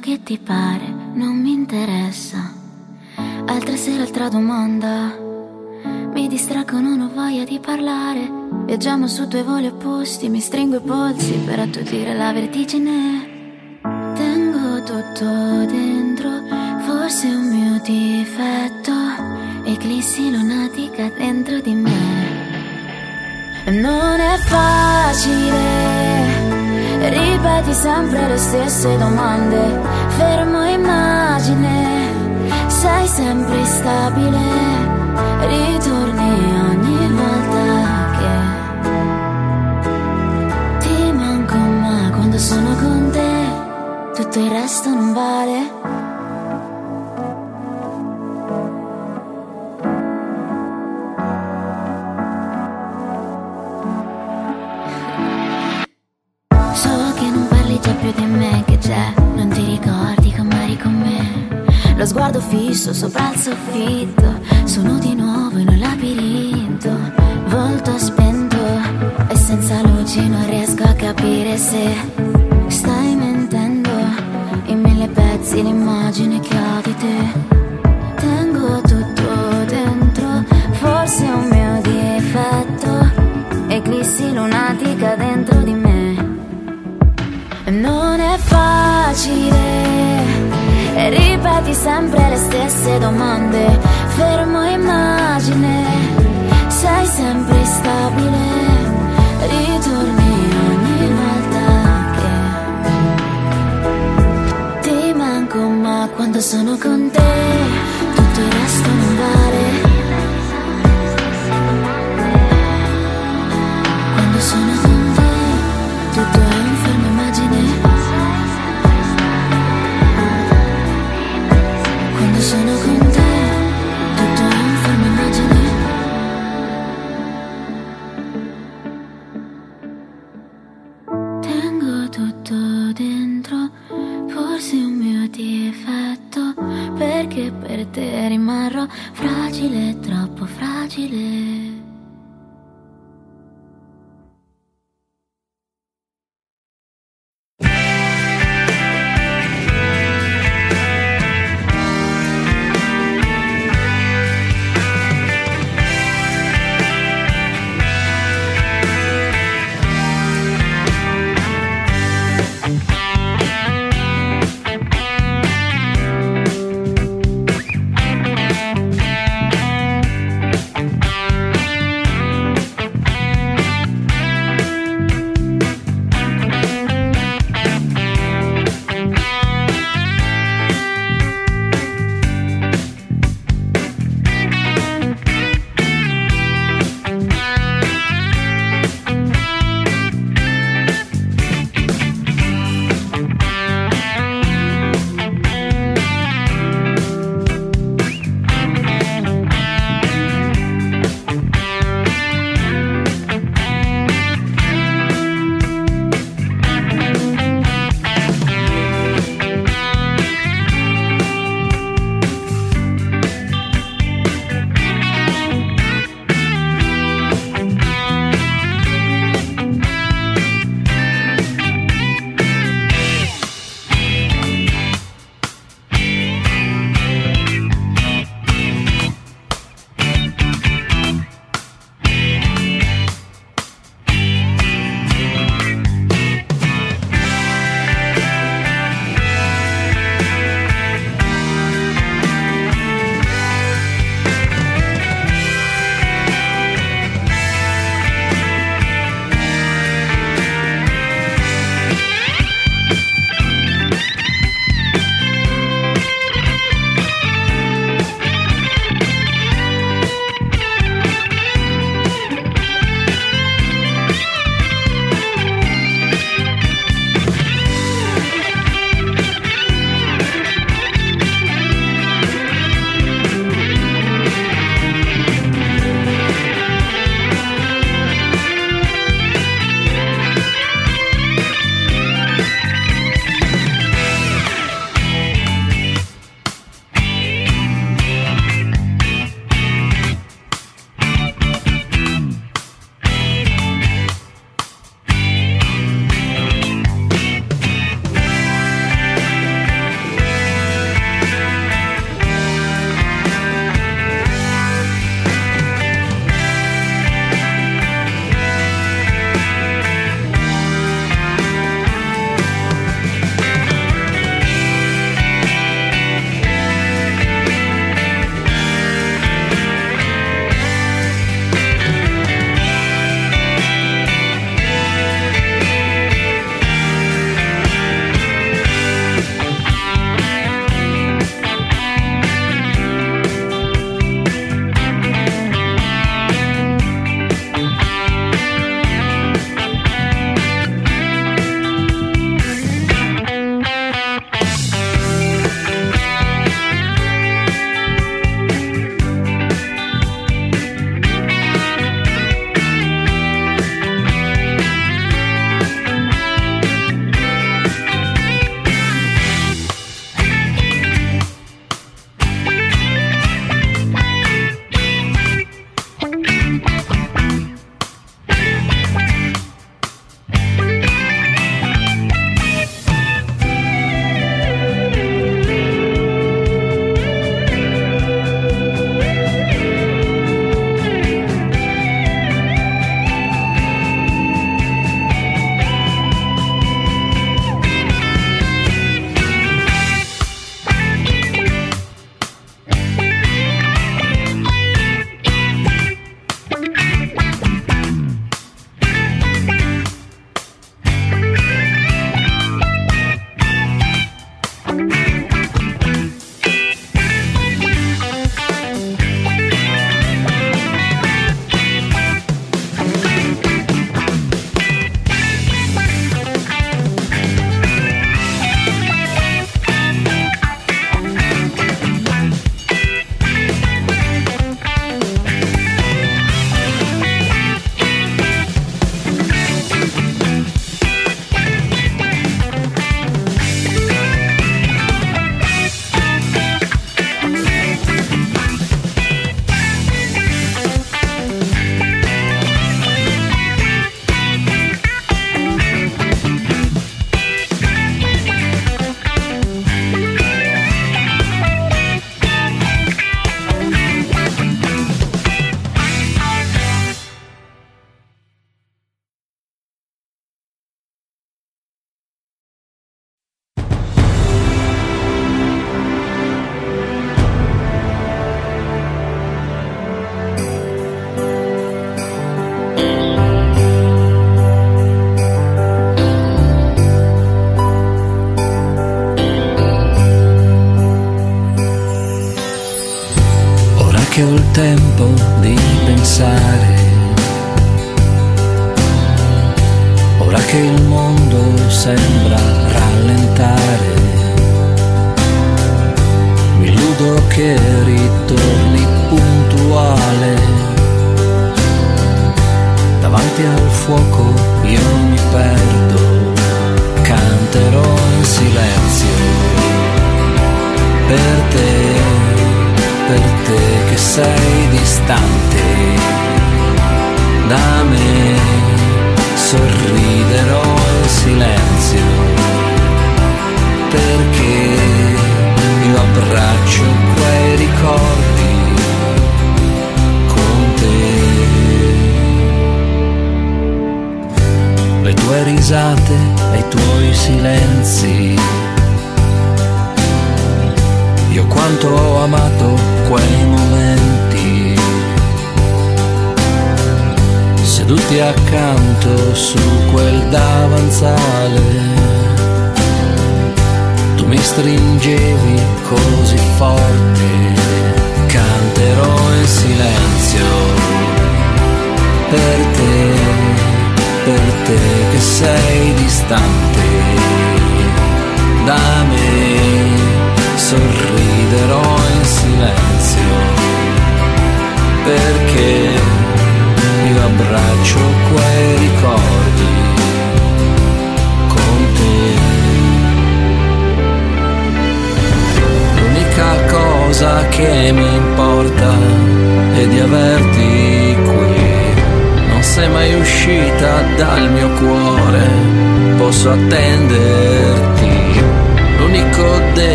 Che ti pare, non mi interessa. Altra sera, altra domanda. Mi distraggo, non ho voglia di parlare. Viaggiamo su due voli opposti, mi stringo i polsi per attutire la vertigine. Tengo tutto dentro, forse è un mio difetto. Eclissi lunatica dentro di me. Non è facile, ripeti sempre le stesse domande. Fermo immagine, sei sempre stabile, ritorni ogni volta che ti manco, ma quando sono con te, tutto il resto non vale. Più di me, che c'è, non ti ricordi come eri con me. Lo sguardo fisso sopra il soffitto, sono di nuovo in un labirinto. Volto spento e senza luci non riesco a capire se stai mentendo. In mille pezzi l'immagine che ho di te. Tengo tutto dentro, forse è un mio difetto. Eclissi lunatica dentro di me. Non è facile, ripeti sempre le stesse domande. Fermo immagine, sei sempre stabile. Ritorni ogni volta che ti manco, ma quando sono con te,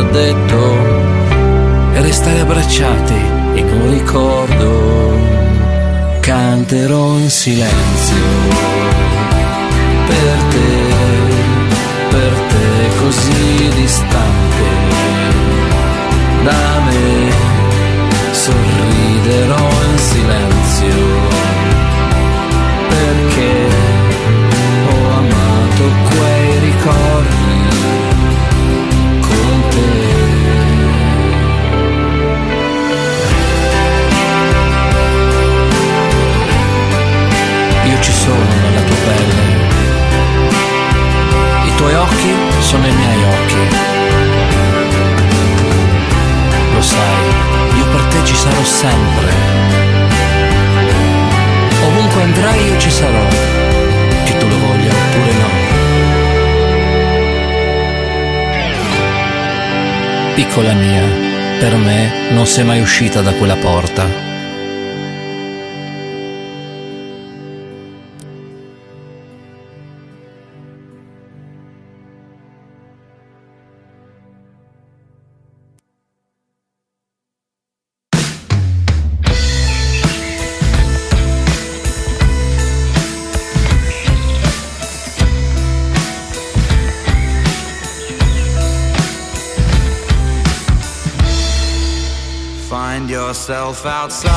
ha detto restare abbracciati in un ricordo. Canterò in silenzio per te, per te così distante da me. Sorriderò in silenzio perché ho amato quei ricordi. sono nella tua pelle. I tuoi occhi sono i miei occhi. Lo sai, io per te ci sarò sempre. Ovunque andrai io ci sarò, che tu lo voglia oppure no. Piccola mia, per me non sei mai uscita da quella porta life outside.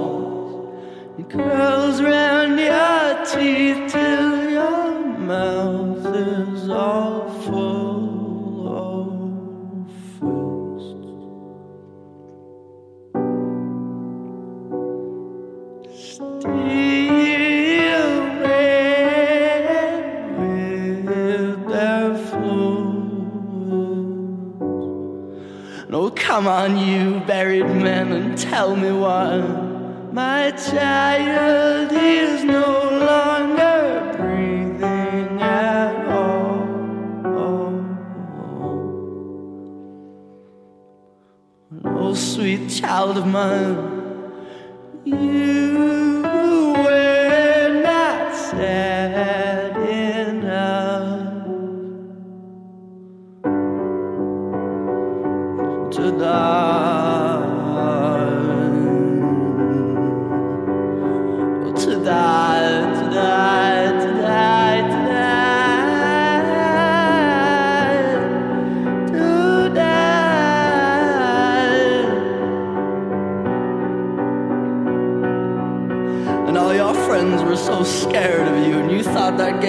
nose and curls round your teeth till your mouth is all full of frost. Steal with their. No, come on, you buried men, and tell me why my child is no longer breathing at all. Oh, sweet child of mine, you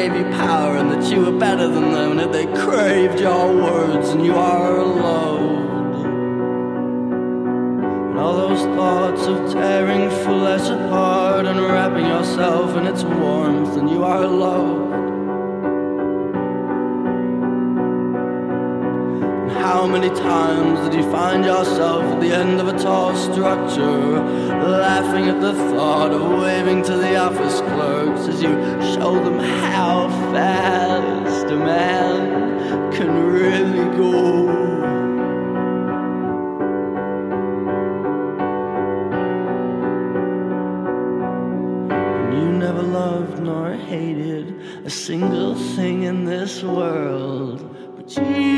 gave you power, and that you were better than them, and that they craved your words, and you are loved. And all those thoughts of tearing flesh apart and wrapping yourself in its warmth, and you are. And How many times did you find yourself at the end of a tall structure, laughing at the thought of waving to the office clerks as you show them how fast a man can really go? Never loved nor hated a single thing in this world, but you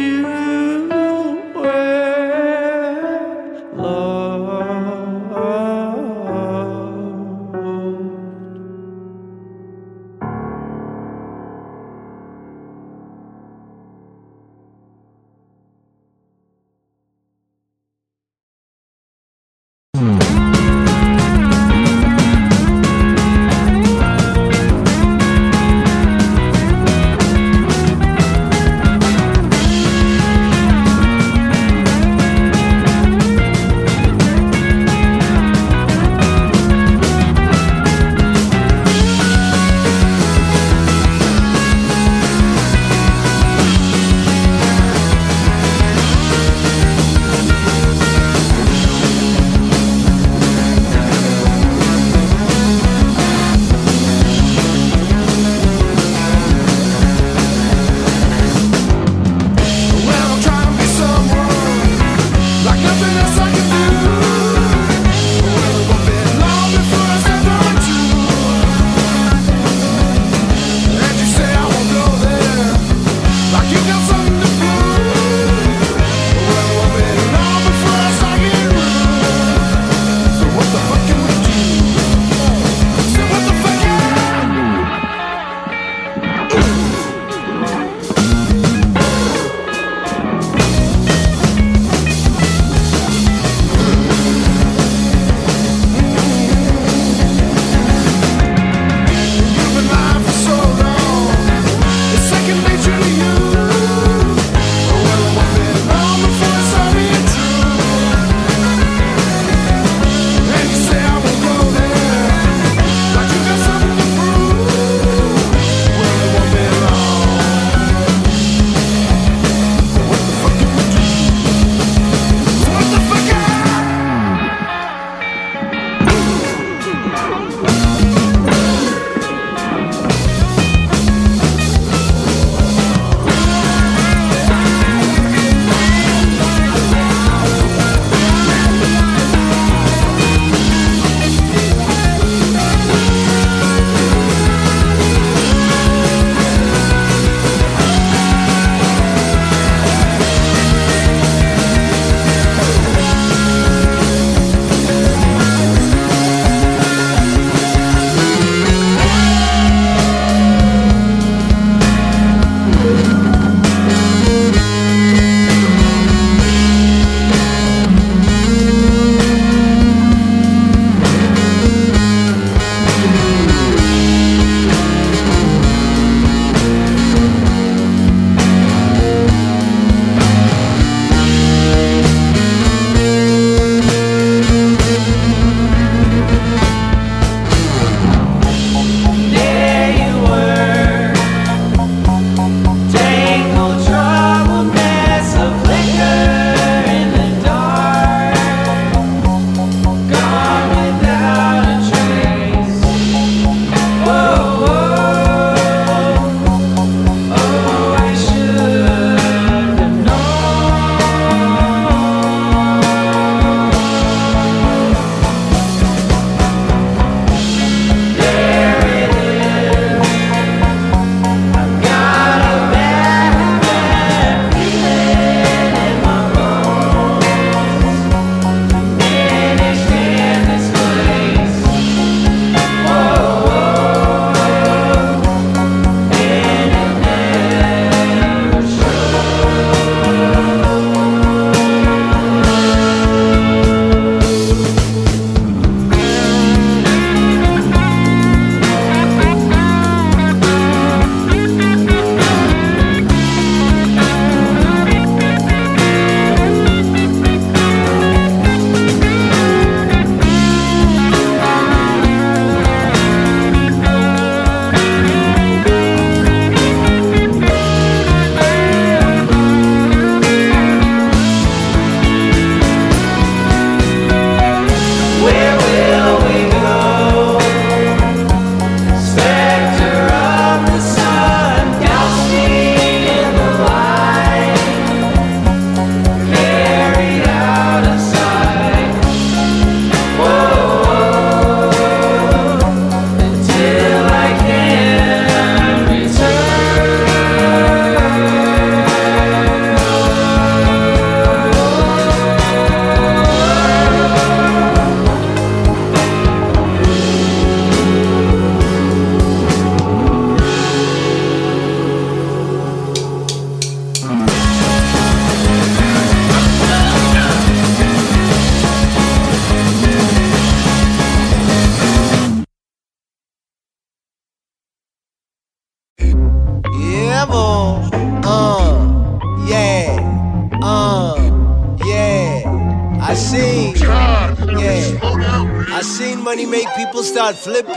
seen money make people start flipping,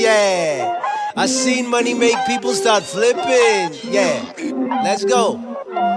yeah. I seen money make people start flipping, yeah. Let's go,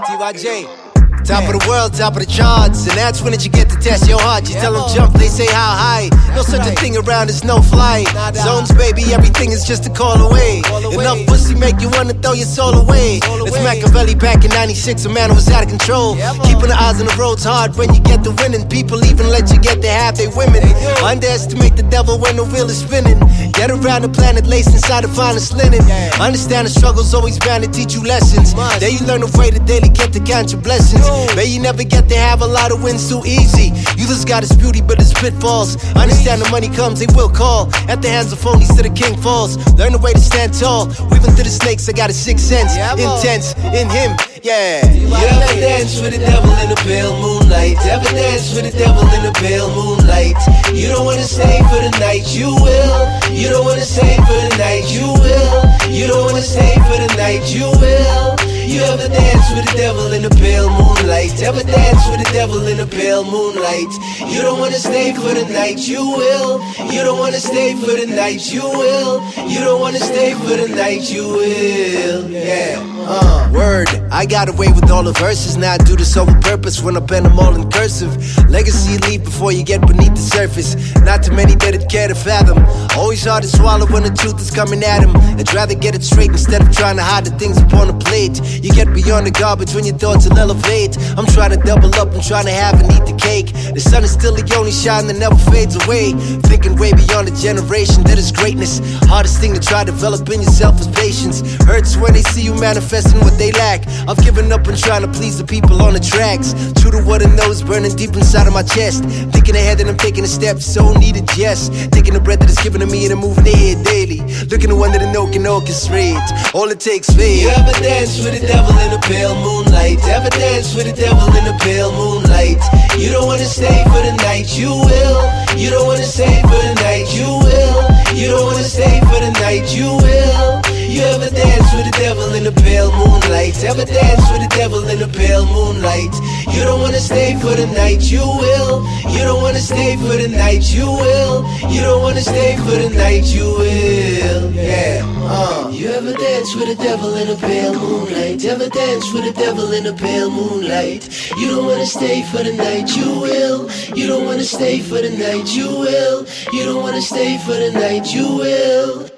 TYJ. Top of the world, top of the charts, and that's when it you get to test your heart. You tell them jump, they say how high. No such a thing around, it's no flight. Zones, baby, everything is just a call away. Enough pussy make you wanna throw your soul away. It's Machiavelli back in '96, a man who was out of control. Keeping the eyes on the road's hard when you get the winning. People even let you get to have they women. Underestimate the devil when the wheel is spinning. Get around the planet laced inside the finest linen. Understand the struggle's always bound to teach you lessons. There you learn the way to daily get to count your blessings. May you never get to have a lot of wins too easy. You just got its beauty, but its pitfalls. Understand the money comes, they will call. At the hands of phonies to the king falls. Learn the way to stand tall. Weaving through the snakes, I got a sixth sense. Intense in him, yeah. You ever dance with the devil in the pale moonlight? Ever dance with the devil in the pale moonlight? You don't wanna stay for the night, you will. You don't wanna stay for the night, you will. You don't wanna stay for the night, you will. You ever dance with the devil in the pale moonlight? Ever dance with the devil in the pale moonlight? You don't wanna stay for the night, you will. You don't wanna stay for the night, you will. You don't wanna stay for the night, you will. Yeah, uh. Word, I got away with all the verses. Now I do this over purpose when I pen them all in cursive. Legacy leave before you get beneath the surface. Not too many that'd care to fathom. Always hard to swallow when the truth is coming at him. I'd rather get it straight instead of trying to hide the things upon the plate. You get beyond the garbage when your thoughts will elevate. I'm trying to double up, I'm trying to have and eat the cake. The sun is still the only shine that never fades away. Thinking way beyond the generation that is greatness. Hardest thing to try develop in yourself is patience. Hurts when they see you manifesting what they lack. I've given up on trying to please the people on the tracks. True to what I know is burning deep inside of my chest. Thinking ahead and I'm taking a step so needed, yes. Taking the breath that is given to me and I'm moving ahead daily. Looking to one that I know can orchestrate. All it takes faith. You ever dance with the devil in the pale moonlight? Ever dance with the devil in the pale moonlight? You don't wanna stay for the night, you will. You don't wanna stay for the night, you will. You don't wanna stay for the night, you will. You ever dance with the devil in the pale moonlight? Ever dance with the devil in the pale moonlight? You don't wanna stay for the night, you will. You don't wanna stay for the night, you will. You don't wanna stay for the night, you will. Yeah, uh. You ever dance with the devil in the pale moonlight? Ever dance with the devil in the pale moonlight? You don't wanna stay for the night, you will. You don't wanna stay for the night, you will. You don't wanna stay for the night, you will.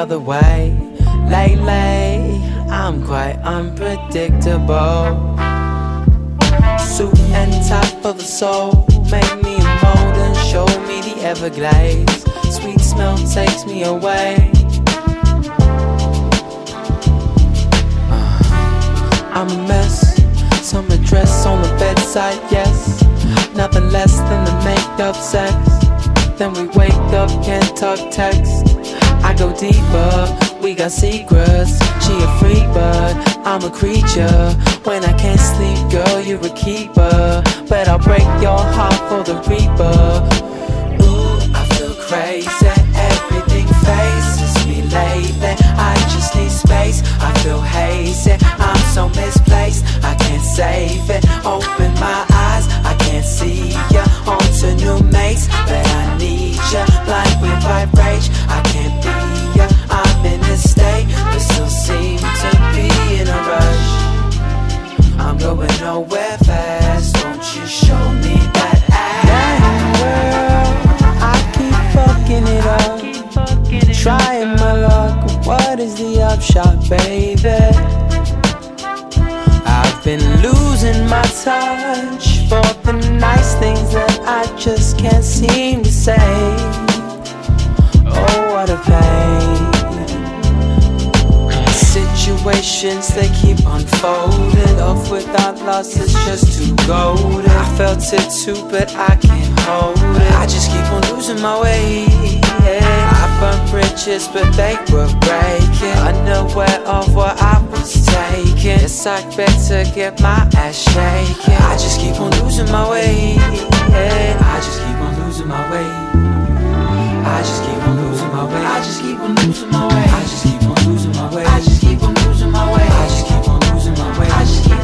other way. tempted to, but I can't hold it. I just keep on losing my way. Yeah. I burned bridges, but they were breaking. Unaware of what I was taking. It's I better get my ass shaking. I just keep on losing my way. Yeah. I just keep on losing my way. I just keep on losing my way. I just keep on losing my way. I just keep on losing my way. I just keep on losing my way. I just keep on losing my way. I just keep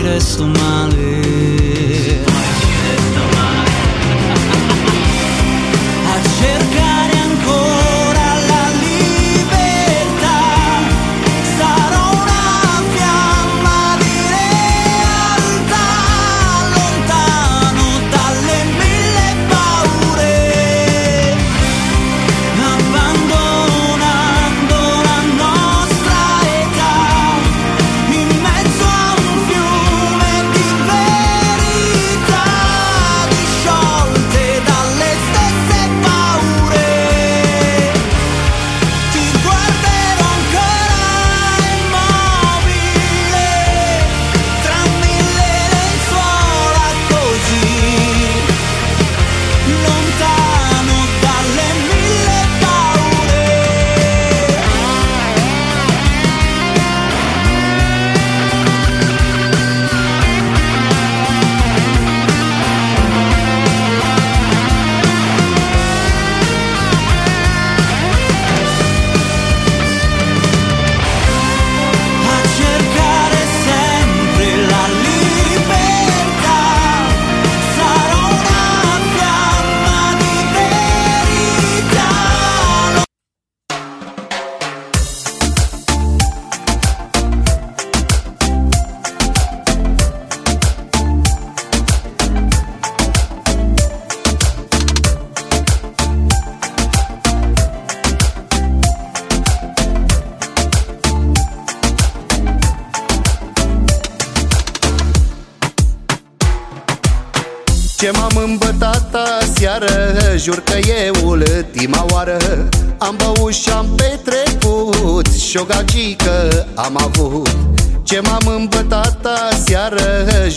diresso male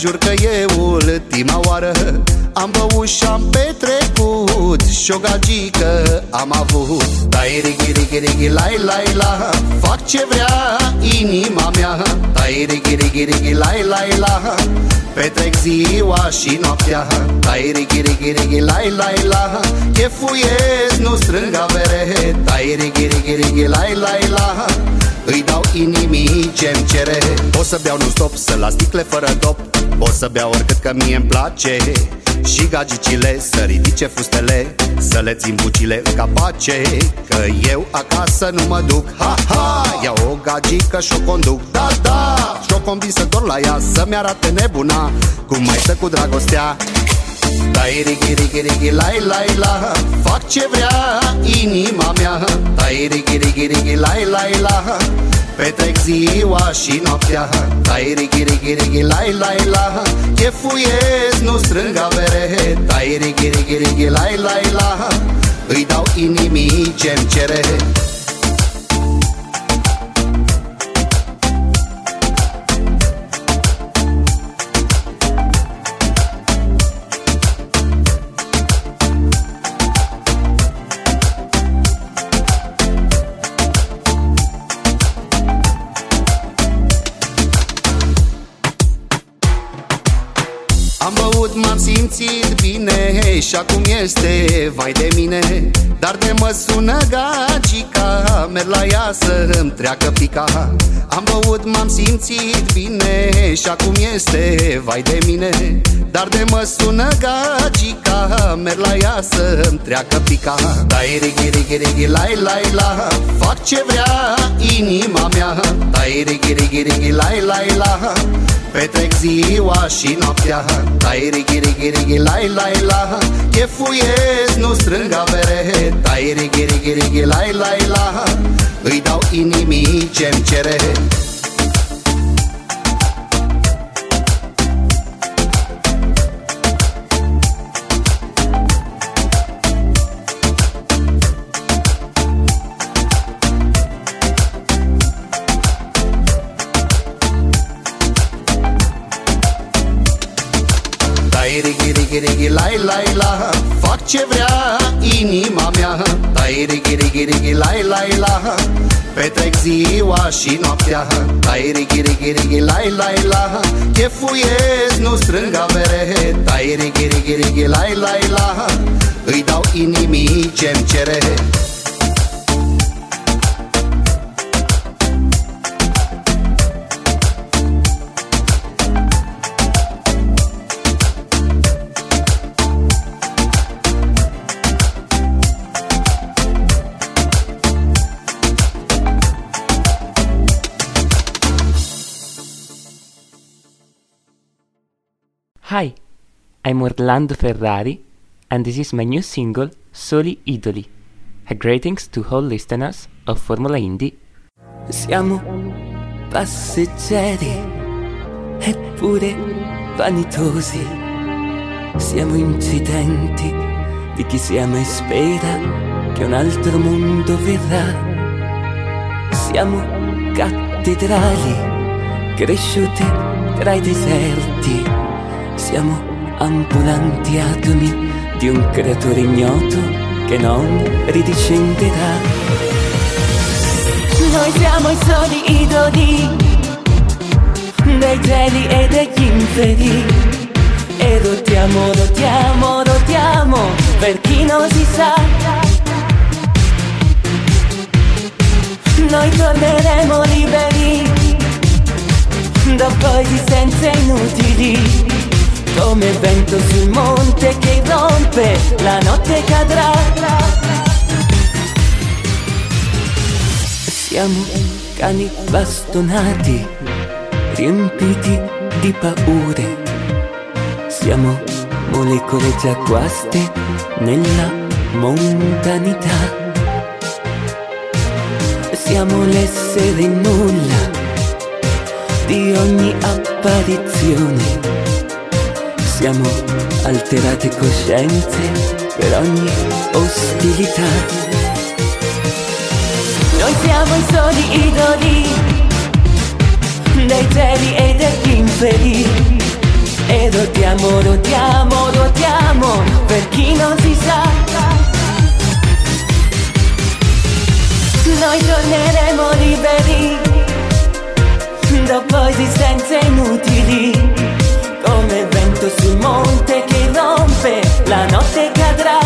Jur că e ultima oară. Am băut și-am petrecut Și o gagică am avut. Dai righi righi righi lai lai la Fac ce vrea inima mea. Dai righi righi righi lai lai la Petrec ziua și noaptea. Tai righi righi righi lai lai la Chefuiesc, nu strâng avere. Tai righi righi righi lai lai la Îi dau inimii ce-mi cere. Pot să beau non-stop, să la sticle fără dop Pot să beau oricât că mie îmi place Și gagicile să ridice fustele Să le țin bucile în capace Că eu acasă nu mă duc. Ha, ha, iau o gagică și o conduc. Da, da, și-o convins să dor la ea Să-mi arate nebuna Cum mai stă cu dragostea. Dai righi righi righi lai lai la Fac ce vrea inima mea. Dai righi righi righi lai lai la Petrec ziua și noaptea Dai righi righi righi lai lai la. Chefuiesc, nu strâng avere Dai righi righi righi lai lai la. Îi dau inimii ce-mi cere Am băut, m-am simțit bine Și acum este vai de mine. Dar de mă sună gagica Merg la ea să-mi treacă pica. Am băut, m-am simțit bine Și acum este vai de mine. Dar de mă sună gagica Merg la ea să-mi treacă pica. Dai righi righi righi lai lai la Fac ce vrea inima mea. Dai righi righi righi lai lai la Petrec ziua și noaptea. Tai righi righi righi lai lai la. Chefuiesc, nu strâng avere. Tai righi righi righi lai lai la. Îi dau inimii ce-mi cere righi righi righi lai lai la Fac ce vrea inima mea. Tai righi righi righi lai lai la Petrec ziua și noaptea. Tai righi righi righi lai lai la Chefuiesc, nu strâng avere. Tai righi righi righi lai lai la Îi dau inimii ce-mi cere Hi, I'm Orlando Ferrari, and this is my new single, Soli Idoli. A greetings to all listeners of Formula Indie. Siamo passeggeri, eppure vanitosi. Siamo incidenti di chi si ama e spera che un altro mondo verrà. Siamo cattedrali cresciute tra i deserti. Siamo ambulanti atomi di un creatore ignoto che non ridiscenderà. Noi siamo i soli idoli dei cieli e degli inferi. E rotiamo, rotiamo, rotiamo per chi non si sa. Noi torneremo liberi dopo esistenze inutili. Come vento sul monte che rompe, la notte cadrà. Siamo cani bastonati, riempiti di paure. Siamo molecole già guaste nella mondanità. Siamo l'essere nulla di ogni apparizione. Siamo alterate coscienze per ogni ostilità. Noi siamo i soli idoli dei cieli e degli inferi. E rotiamo, rotiamo, rotiamo per chi non si sa. Noi torneremo liberi dopo esistenze inutili. Come vento sul monte che rompe, la notte cadrà.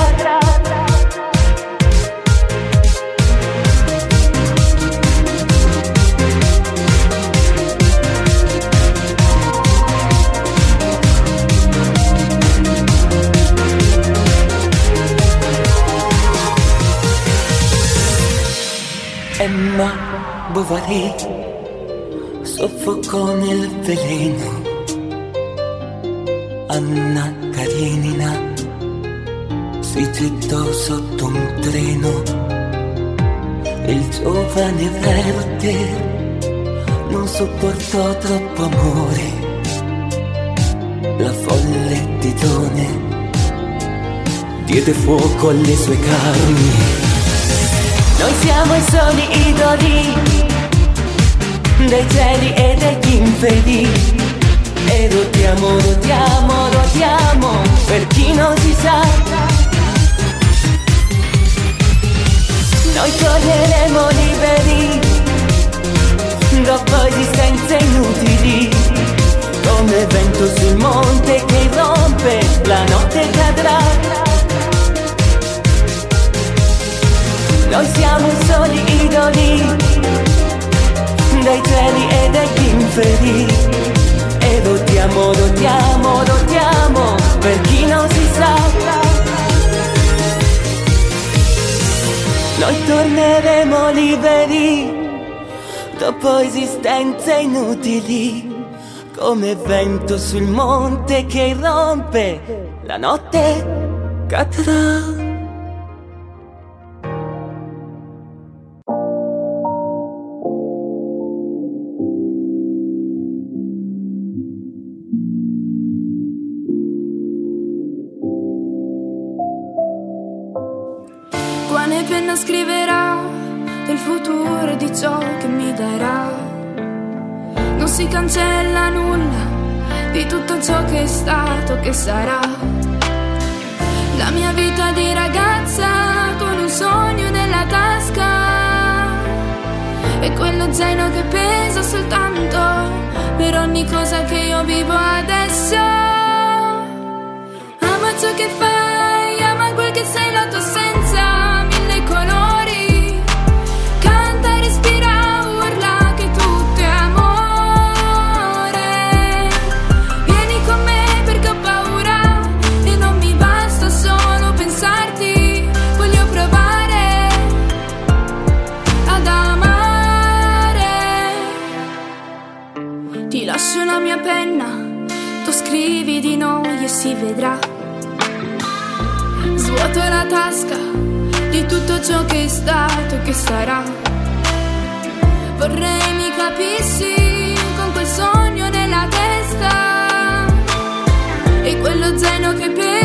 Emma Bovary soffocò nel veleno. Anna Karenina si gettò sotto un treno. Il giovane Werther non sopportò troppo amore. La folle Titone diede fuoco alle sue carni. Noi siamo i soli idoli dei cieli e degli inferi. E rotiamo, rotiamo, rotiamo per chi non si sa. Noi torneremo liberi dopo esistenze inutili. Come vento sul monte che rompe, la notte cadrà. Noi siamo soli idoli dei cieli e degli inferi. E rotiamo, rotiamo, rotiamo per chi non si sa. Noi torneremo liberi dopo esistenze inutili. Come vento sul monte che rompe, la notte cadrà. si cancella nulla di tutto ciò che è stato, che sarà. La mia vita di ragazza con un sogno nella tasca e quello zaino che pesa soltanto per ogni cosa che io vivo adesso. Ama ciò che fai arrivi di noi e si vedrà. Svuoto la tasca di tutto ciò che è stato e che sarà. Vorrei mi capissi con quel sogno nella testa e quello zaino che per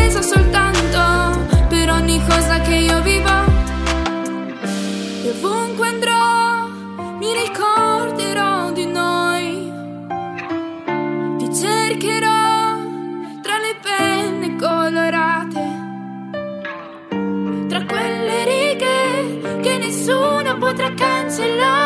to know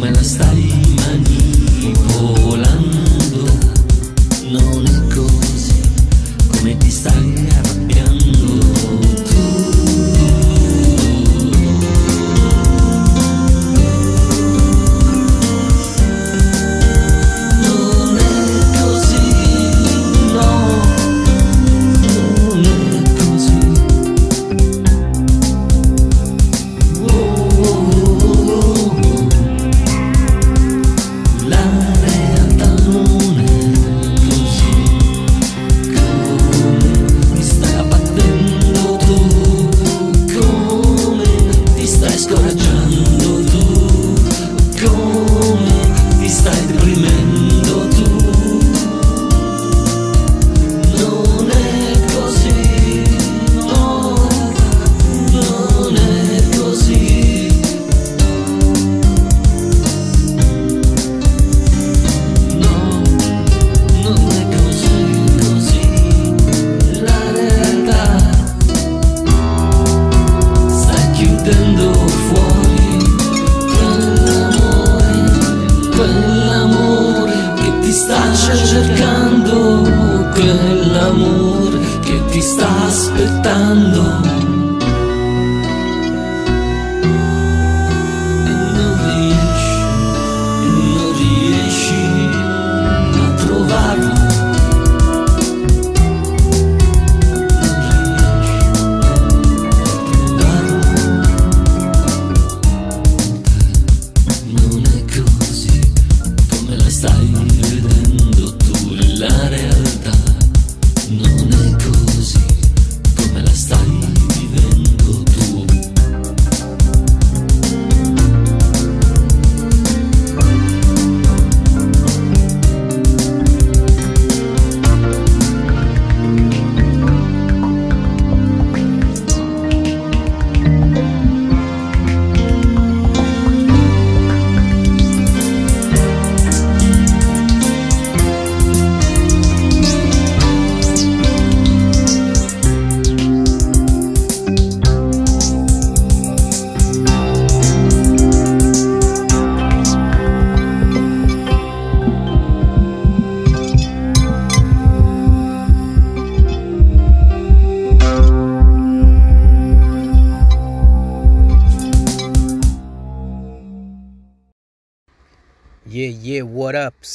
when I stop.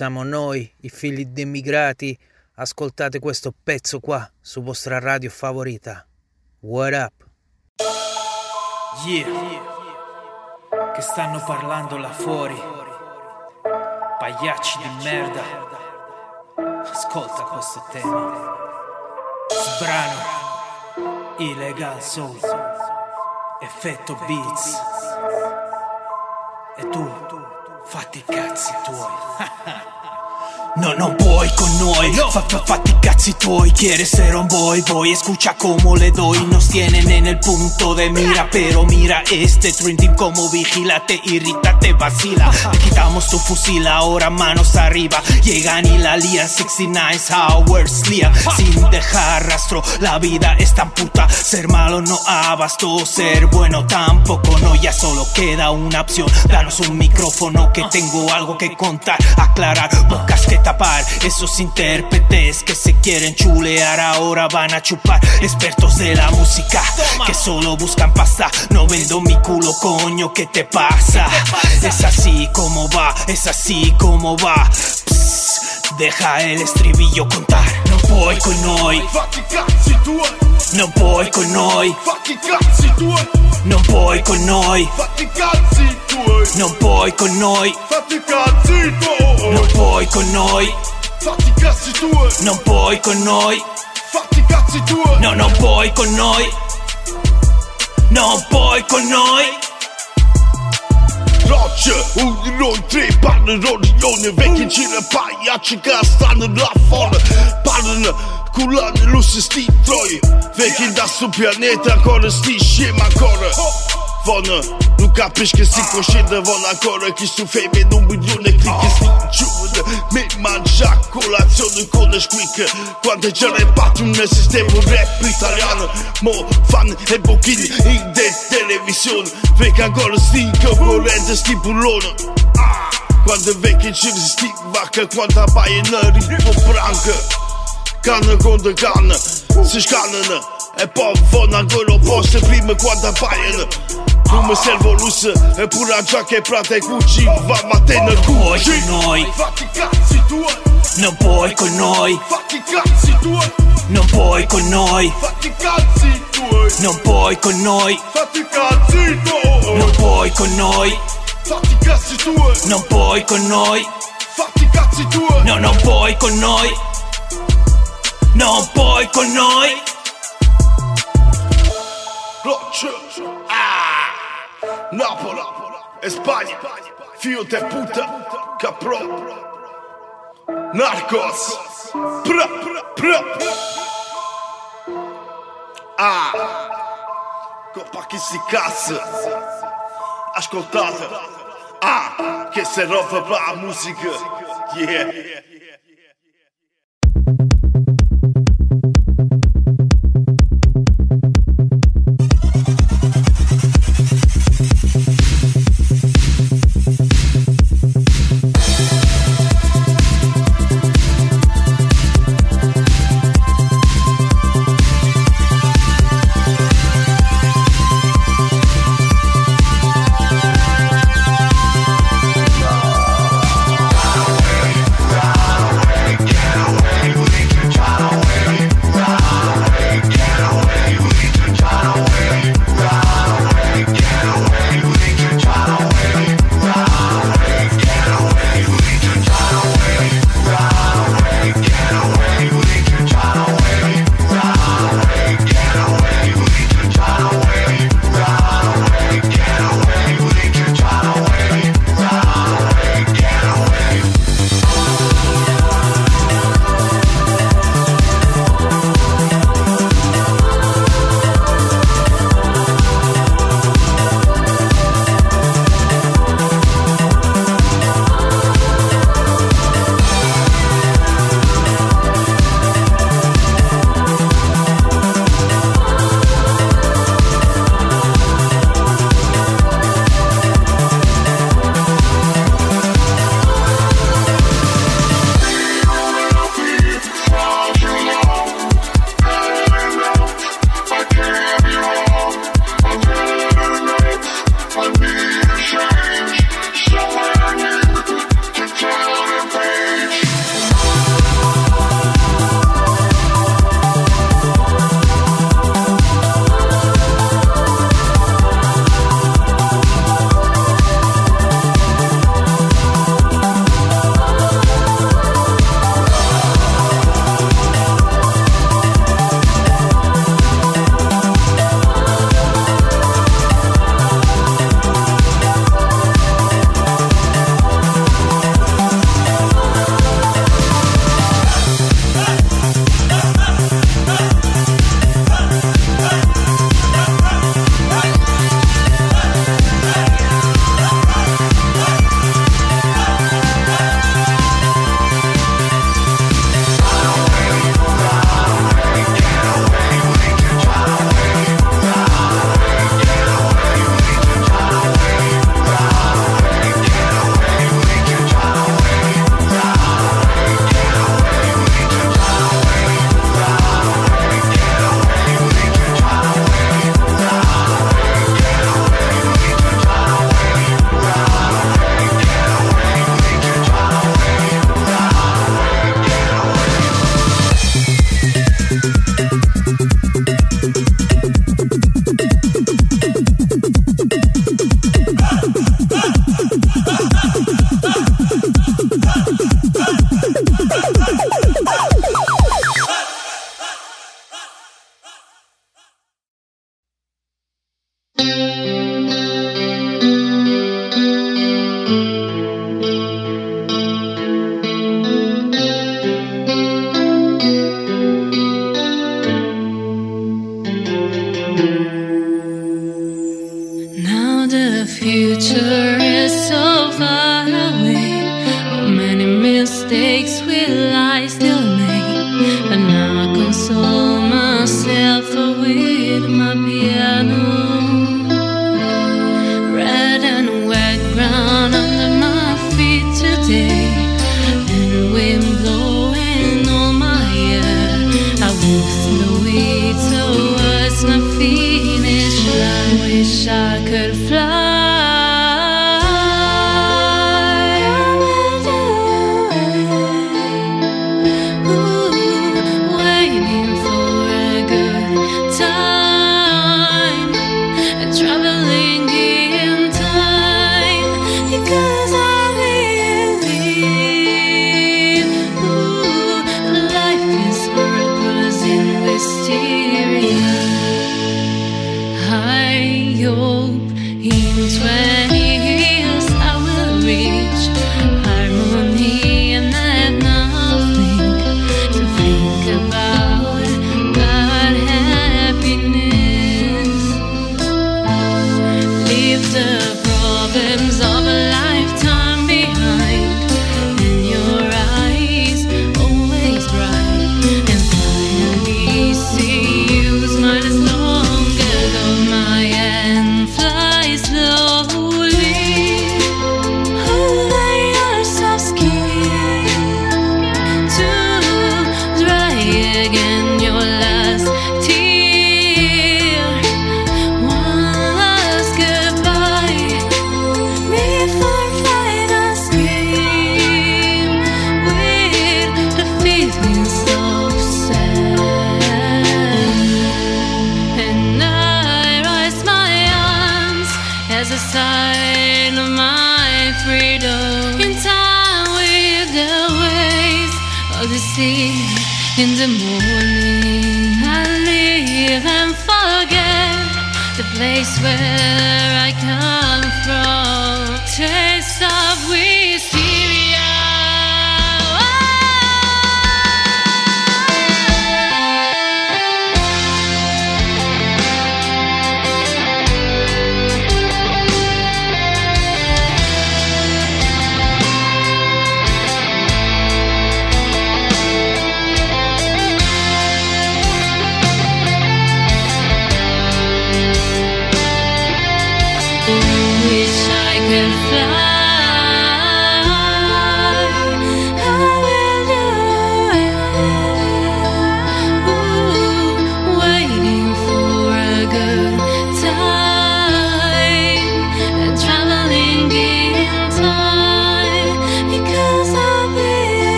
Siamo noi, i figli di. Ascoltate questo pezzo qua su vostra radio favorita. What up? Yeah, che stanno parlando là fuori. Pagliacci di merda. Ascolta questo tema. Sbrano. Illegal Soul. Effetto Beats. E tu, fatti i cazzi tuoi. No, no voy con noi, fa, fa, fatti i cazzi tuoi Quieres ser un boy, boy, escucha cómo le doy. Nos tienen en el punto de mira. Pero mira este Dream Team como vigila Te irrita, te vacila Te quitamos tu fusil, ahora manos arriba. Llegan y la lían 69 hours lían Sin dejar rastro, la vida es tan puta. Ser malo no abastó, ser bueno tampoco No, ya solo queda una opción. Danos un micrófono que tengo algo que contar. Aclarar, bocas que tapar Esos intérpretes que se quieren chulear. Ahora van a chupar Expertos de la música que solo buscan pasta. No vendo mi culo, coño, ¿qué te pasa? Es así como va, es así como va. Psst, Deja el estribillo contar. Non puoi con tuoi, Non puoi con noi Non puoi con noi. Fatti i cazzi tuoi, Non puoi con noi. Fatti i cazzi tuoi, Non puoi con noi. Fatti i cazzi tuoi, Non puoi con noi. Fatti i cazzi tuoi. No, non puoi con noi. Non puoi con noi. Rocce, di noi tre parlerò di ogni vecchi gira pagliacci che stanno là fuori. Parlano Kulami lusisti troji Vekin da su pjaneta kore sti shima kore Vonë Nuk ka pishke si koshin dhe vona kore Kisu fejme nuk bëjnë në klike Sni në qurë Me manë shak Kolacion në kone shkvike Kuante gjëre patëm në sistemu rap italiano Mo fan e bokini I dhe televizion. Veka gore sti konkurente sti pulonë Kuante vekin qivë sti vaka Kuanta bajenëri po prangë Canna contro canna Si scannano. E poi vanno ancora poste prima quando appaiano Come servo luce E pure a giacca e prata e Gucci Va mattina Puoi Gucci con noi. Fatti i cazzi tuoi. Non puoi con noi. Fatti i cazzi tuoi. Non puoi con noi. Fatti i cazzi tuoi. Non puoi con noi. Fatti i cazzi tuoi. Non puoi con noi. Fatti i cazzi tuoi. Non puoi con noi. Fatti i cazzi tuoi. No, non puoi con noi Non puoi con noi. Ah, Napoli. E Spagna. Figlio de puta. Capro. Narcos. Pra, pra, pra. Ah. Coppa che si cazzo Ascoltate. Ah Che se roba la musica. Yeah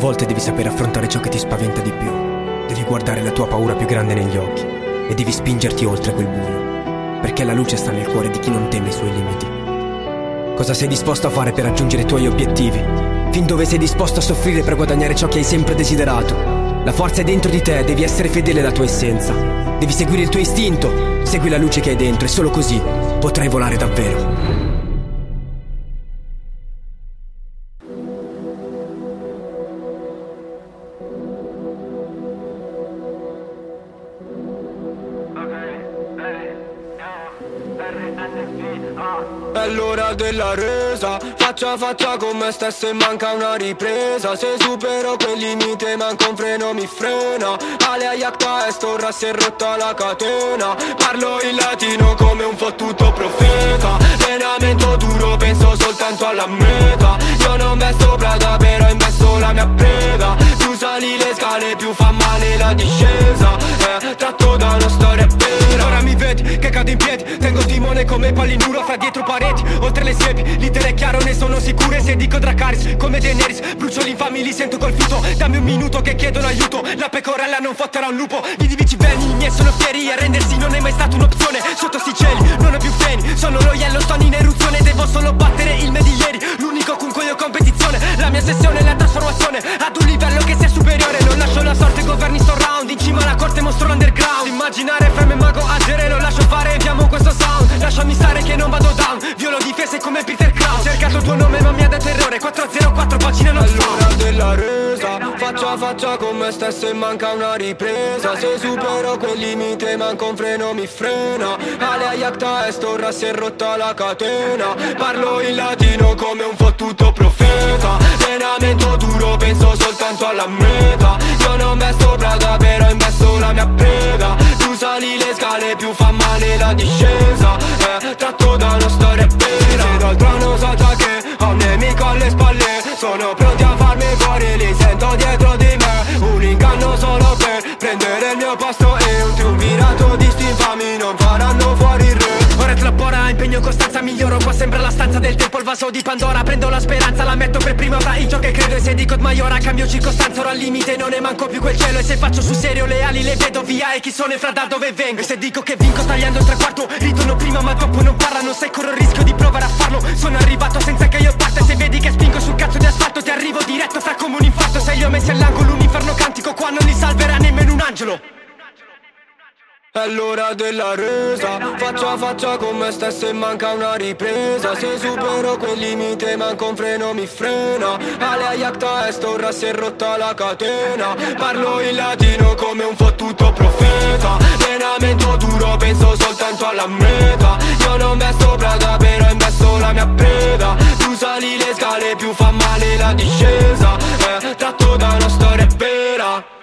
volte devi sapere affrontare ciò che ti spaventa di più. Devi guardare la tua paura più grande negli occhi e devi spingerti oltre quel buio. perché la luce sta nel cuore di chi non teme i suoi limiti. Cosa sei disposto a fare per raggiungere i tuoi obiettivi? Fin dove sei disposto a soffrire per guadagnare ciò che hai sempre desiderato? La forza è dentro di te, devi essere fedele alla tua essenza. Devi seguire il tuo istinto, segui la luce che hai dentro e solo così potrai volare davvero. Faccia a faccia con me stesso e manca una ripresa. Se supero quel limite manca un freno mi frena. Ale ayakta e storra si è rotta la catena. Parlo in latino come un fottuto profeta. Allenamento duro penso soltanto alla meta. Io non vesto Prada però investo la mia preda sali le scale più fa male la discesa. Eh, Tratto da una storia vera. Ora mi vedi che cado in piedi Tengo timone come pallinuro fra dietro pareti. Oltre le siepi, l'iter è chiaro ne sono sicure. Se dico Dracaris come Daenerys Brucio gli infami li sento col fiuto. Dammi un minuto che chiedono aiuto. La pecorella non fotterà un lupo. I divici belli i miei sono fieri. Arrendersi non è mai stata un'opzione. Sotto sti cieli non ho più freni Sono lo Yellowstone in eruzione. Devo solo battere il me di ieri. L'unico con cui ho competizione. La mia sessione è la trasformazione Ad un livello che sia superiore Non lascio la sorte governi sto round. In cima alla corte mostro underground Immaginare frame e mago agere Lo lascio fare enviamo questo sound. Lasciami stare che non vado down. Violo difese come Peter Crown. Ho cercato il tuo nome ma mi ha dato errore. 404 pagine non L'ora della resa Faccia a faccia con me stesso e manca una ripresa. Se supero quel limite manca un freno mi frena. Ale ayakta e storra si è rotta la catena. Parlo in latino come un fottuto profeta. Allenamento duro penso alla meta Io non vesto Prada però investo la mia preda Più sali le scale più fa male la discesa. Eh, Tratto da una storia vera. Se dal trono già che ho un nemico alle spalle. Sono pronti a farmi fuori, li sento dietro di me. Un inganno solo per prendere il mio posto E un triunvirato di sti infami non faranno fuori il re Ora troppo impegno costanza miglioro Qua sembra la stanza del tempo, il vaso di Pandora Prendo la speranza, la metto per prima fra in ciò che credo E se dico maiora cambio circostanza Ora al limite non ne manco più quel cielo E se faccio sul serio le ali le vedo via E chi sono e fra da dove vengo? E se dico che vinco tagliando il tre quarto Ritorno prima ma troppo non parla Non sai corro il rischio di provare a farlo Sono arrivato senza che io parta se vedi che spingo sul cazzo di asfalto Ti arrivo diretto fra come un infarto Se li ho messi all'angolo un inferno cantico Qua non li salverà nemmeno un angelo È l'ora della resa. Faccia a faccia con me stesso e manca una ripresa. Se supero quel limite manca un freno mi frena. Ale ayakta e storra si è rotta la catena. Parlo in latino come un fottuto profeta. Allenamento duro penso soltanto alla meta. Io non vesto Prada però investo la mia preda. Più sali le scale più fa male la discesa. Eh, Tratto da una storia vera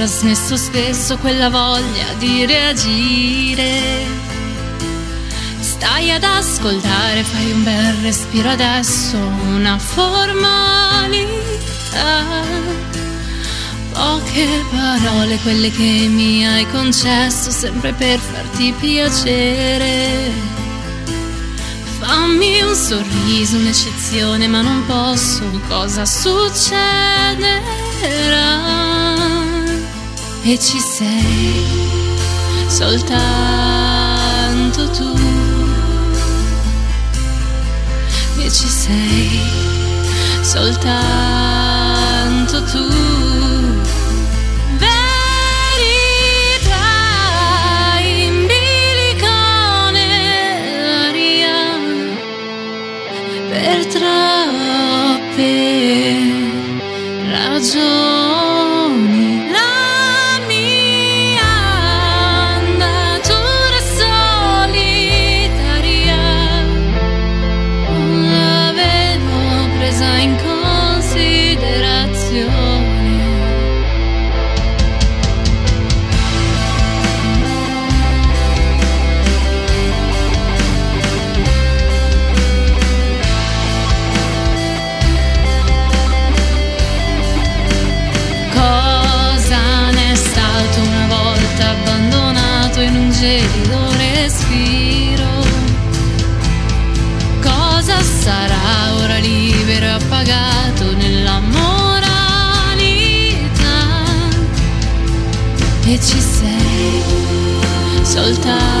trasmesso spesso quella voglia di reagire. Stai ad ascoltare, fai un bel respiro adesso, una formalità. Poche parole, quelle che mi hai concesso, sempre per farti piacere. Fammi un sorriso, un'eccezione, ma non posso, cosa succederà? E ci sei, soltanto tu. E ci sei, soltanto tu. Verità in bilico nell'aria per troppe ragioni. Appagato nella moralità? E ci sei soltanto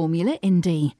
formula Indy.